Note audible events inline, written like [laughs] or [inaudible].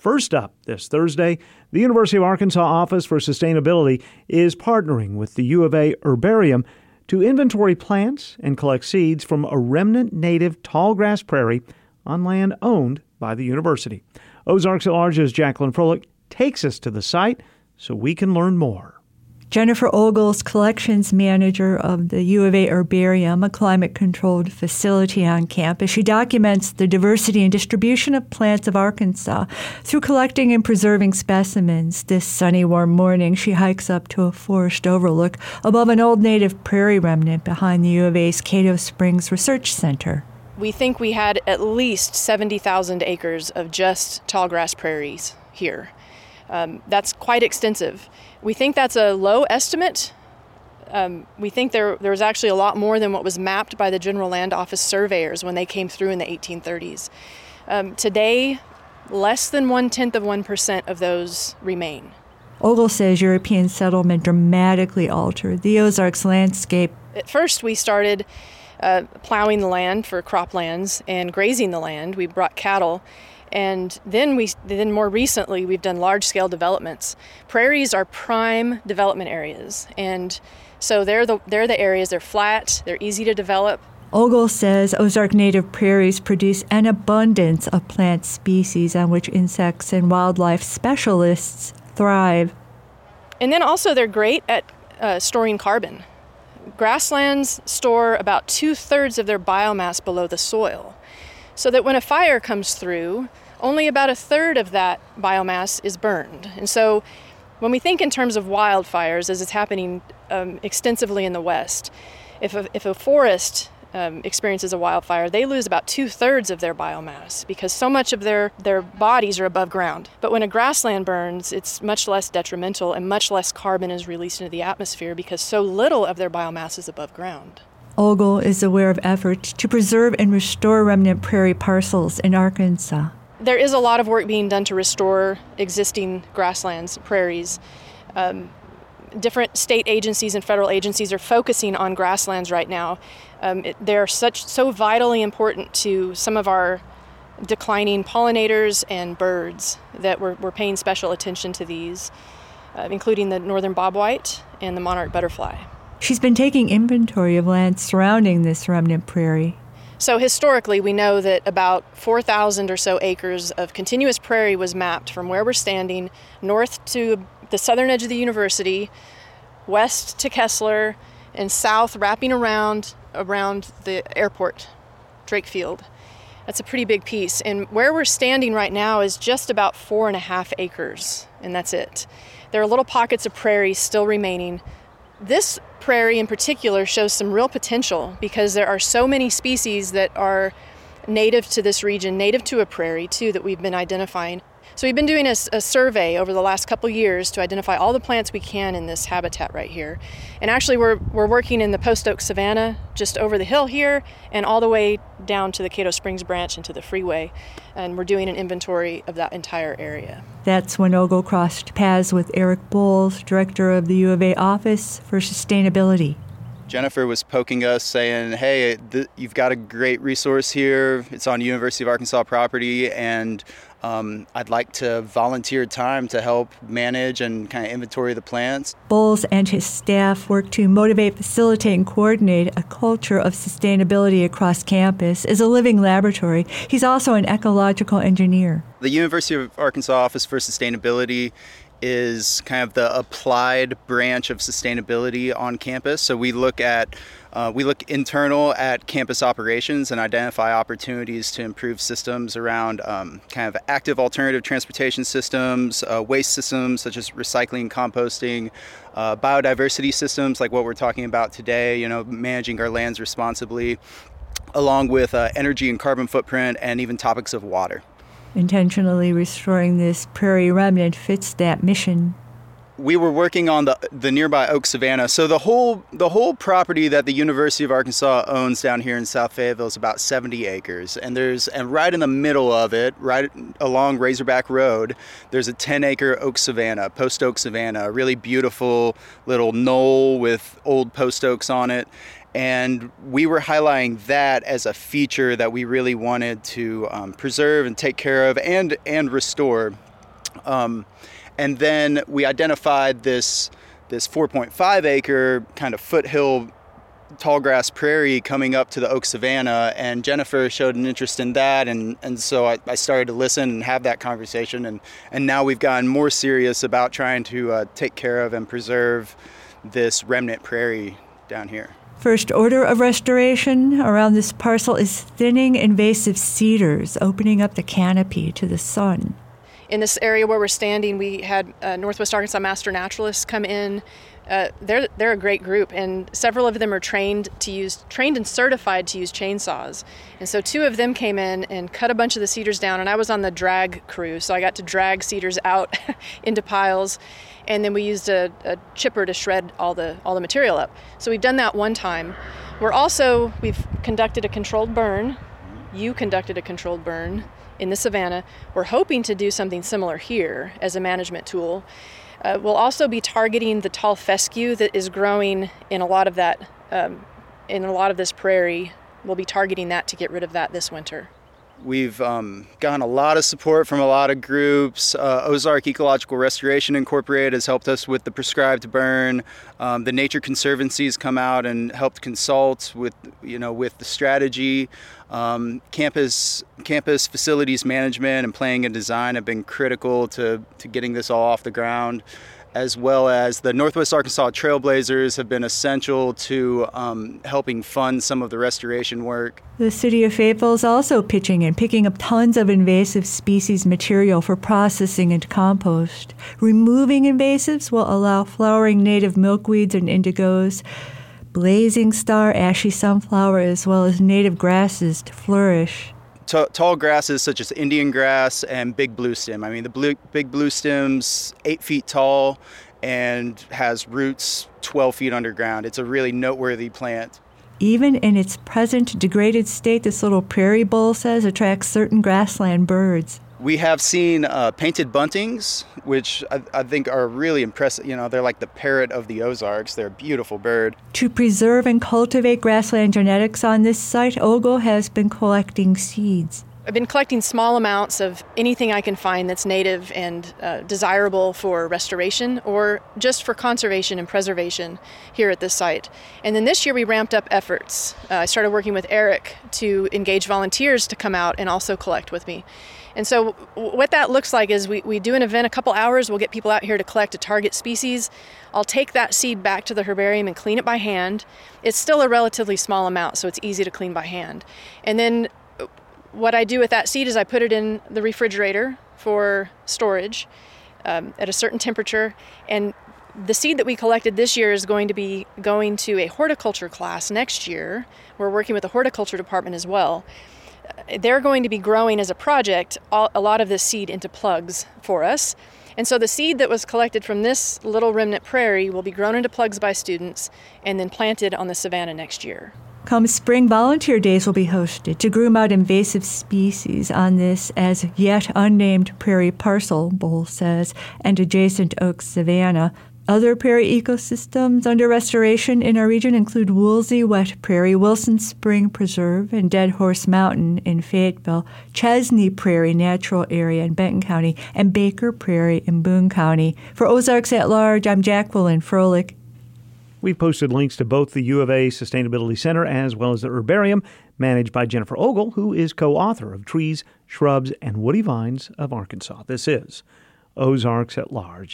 First up this Thursday, the University of Arkansas Office for Sustainability is partnering with the U of A Herbarium to inventory plants and collect seeds from a remnant native tallgrass prairie on land owned by the university. Ozarks at Large's Jacqueline Froelich takes us to the site so we can learn more. Jennifer Ogle's, collections manager of the U of A Herbarium, a climate controlled facility on campus. She documents the diversity and distribution of plants of Arkansas through collecting and preserving specimens. This sunny, warm morning, she hikes up to a forest overlook above an old native prairie remnant behind the U of A's Cato Springs Research Center. We think we had at least 70,000 acres of just tallgrass prairies here. Um, that's quite extensive. We think that's a low estimate. Um, we think there, there was actually a lot more than what was mapped by the General Land Office surveyors when they came through in the 1830s. Um, today, less than one tenth of 1% of those remain. Ogle says European settlement dramatically altered the Ozarks landscape. At first, we started uh, plowing the land for croplands and grazing the land. We brought cattle and then we then more recently we've done large scale developments. Prairies are prime development areas and so they're the they're the areas they're flat, they're easy to develop. Ogle says Ozark native prairies produce an abundance of plant species on which insects and wildlife specialists thrive. And then also they're great at uh, storing carbon. Grasslands store about two thirds of their biomass below the soil so that when a fire comes through, only about a third of that biomass is burned. And so when we think in terms of wildfires, as it's happening um, extensively in the West, if a, if a forest um, experiences a wildfire, they lose about two thirds of their biomass because so much of their, their bodies are above ground. But when a grassland burns, it's much less detrimental and much less carbon is released into the atmosphere because so little of their biomass is above ground. Ogle is aware of efforts to preserve and restore remnant prairie parcels in Arkansas. There is a lot of work being done to restore existing grasslands, prairies. Um, different state agencies and federal agencies are focusing on grasslands right now. Um, it, they're such so vitally important to some of our declining pollinators and birds that we're, we're paying special attention to these, uh, including the northern bobwhite and the monarch butterfly. She's been taking inventory of land surrounding this remnant prairie. So, historically, we know that about 4,000 or so acres of continuous prairie was mapped from where we're standing north to the southern edge of the university, west to Kessler, and south wrapping around around the airport, Drake Field. That's a pretty big piece. And where we're standing right now is just about four and a half acres, and that's it. There are little pockets of prairie still remaining. This prairie in particular shows some real potential because there are so many species that are native to this region, native to a prairie too, that we've been identifying. So we've been doing a, a, survey over the last couple years to identify all the plants we can in this habitat right here. And actually, we're, we're working in the post oak savanna just over the hill here and all the way down to the Cato Springs branch into the freeway. And we're doing an inventory of that entire area. That's when Ogle crossed paths with Eric Boles, director of the U of A Office for Sustainability. Jennifer was poking us saying, "Hey, th- you've got a great resource here. It's on University of Arkansas property, and um, I'd like to volunteer time to help manage and kind of inventory the plants. Boles and his staff work to motivate, facilitate, and coordinate a culture of sustainability across campus. As a living laboratory, he's also an ecological engineer. The University of Arkansas Office for Sustainability is kind of the applied branch of sustainability on campus. So we look at uh, we look internal at campus operations and identify opportunities to improve systems around um, kind of active alternative transportation systems, uh, waste systems such as recycling, composting, uh, biodiversity systems like what we're talking about today. You know, managing our lands responsibly, along with uh, energy and carbon footprint, and even topics of water intentionally restoring this prairie remnant fits that mission. We were working on the the nearby Oak Savanna. So the whole the whole property that the University of Arkansas owns down here in South Fayetteville is about 70 acres, and there's and right in the middle of it, right along Razorback Road, there's a 10 acre Oak Savanna, post oak savanna, a really beautiful little knoll with old post oaks on it. And we were highlighting that as a feature that we really wanted to um, preserve and take care of and and restore. Um, and then we identified this this 4.5 acre kind of foothill tallgrass prairie coming up to the oak savanna and jennifer showed an interest in that and, and so I, I started to listen and have that conversation and, and now we've gotten more serious about trying to uh, take care of and preserve this remnant prairie down here First order of restoration around this parcel is thinning invasive cedars, opening up the canopy to the sun. In this area where we're standing, we had uh, Northwest Arkansas master naturalists come in. Uh, they're they're a great group, and several of them are trained to use trained and certified to use chainsaws. And so two of them came in and cut a bunch of the cedars down, and I was on the drag crew, so I got to drag cedars out [laughs] into piles and then we used a, a, chipper to shred all the all the material up. So we've done that one time. We're also we've conducted a controlled burn. You conducted a controlled burn in the savannah. We're hoping to do something similar here as a management tool. Uh, we'll also be targeting the tall fescue that is growing in a lot of that um, in a lot of this prairie. We'll be targeting that to get rid of that this winter. We've um, gotten a lot of support from a lot of groups. Uh, Ozark Ecological Restoration Incorporated has helped us with the prescribed burn. Um, the Nature Conservancies come out and helped consult with, you know, with the strategy. Um, campus campus facilities management and planning and design have been critical to, to getting this all off the ground as well as the Northwest Arkansas Trailblazers have been essential to um, helping fund some of the restoration work. The City of Fayetteville is also pitching in, picking up tons of invasive species material for processing and compost. Removing invasives will allow flowering native milkweeds and indigos, blazing star, ashy sunflower, as well as native grasses to flourish t- tall grasses such as Indian grass and big blue stem. I mean, the blue, big blue stem's eight feet tall and has roots 12 feet underground. It's a really noteworthy plant. Even in its present degraded state, this little prairie Boles says attracts certain grassland birds. We have seen uh, painted buntings, which I, I, think are really impressive. You know, they're like the parrot of the Ozarks. They're a beautiful bird. To preserve and cultivate grassland genetics on this site, Ogle has been collecting seeds. I've been collecting small amounts of anything I can find that's native and uh, desirable for restoration or just for conservation and preservation here at this site. And then this year we ramped up efforts. Uh, I started working with Eric to engage volunteers to come out and also collect with me. And so, what that looks like is we, we do an event a couple hours, we'll get people out here to collect a target species. I'll take that seed back to the herbarium and clean it by hand. It's still a relatively small amount, so it's easy to clean by hand. And then, what I do with that seed is I put it in the refrigerator for storage um, at a certain temperature. And the seed that we collected this year is going to be going to a horticulture class next year. We're working with the horticulture department as well they're going to be growing as a project all, a lot of this seed into plugs for us. And so the seed that was collected from this little remnant prairie will be grown into plugs by students and then planted on the savanna next year. Come spring, volunteer days will be hosted to groom out invasive species on this as yet unnamed prairie parcel, Boles says, and adjacent oak savanna other prairie ecosystems under restoration in our region include Woolsey Wet Prairie, Wilson Spring Preserve, and Dead Horse Mountain in Fayetteville, Chesney Prairie Natural Area in Benton County, and Baker Prairie in Boone County. For Ozarks at Large, I'm Jacqueline Froelich. We've posted links to both the U of A Sustainability Center as well as the herbarium managed by Jennifer Ogle, who is co author of Trees, Shrubs, and Woody Vines of Arkansas. This is Ozarks at Large.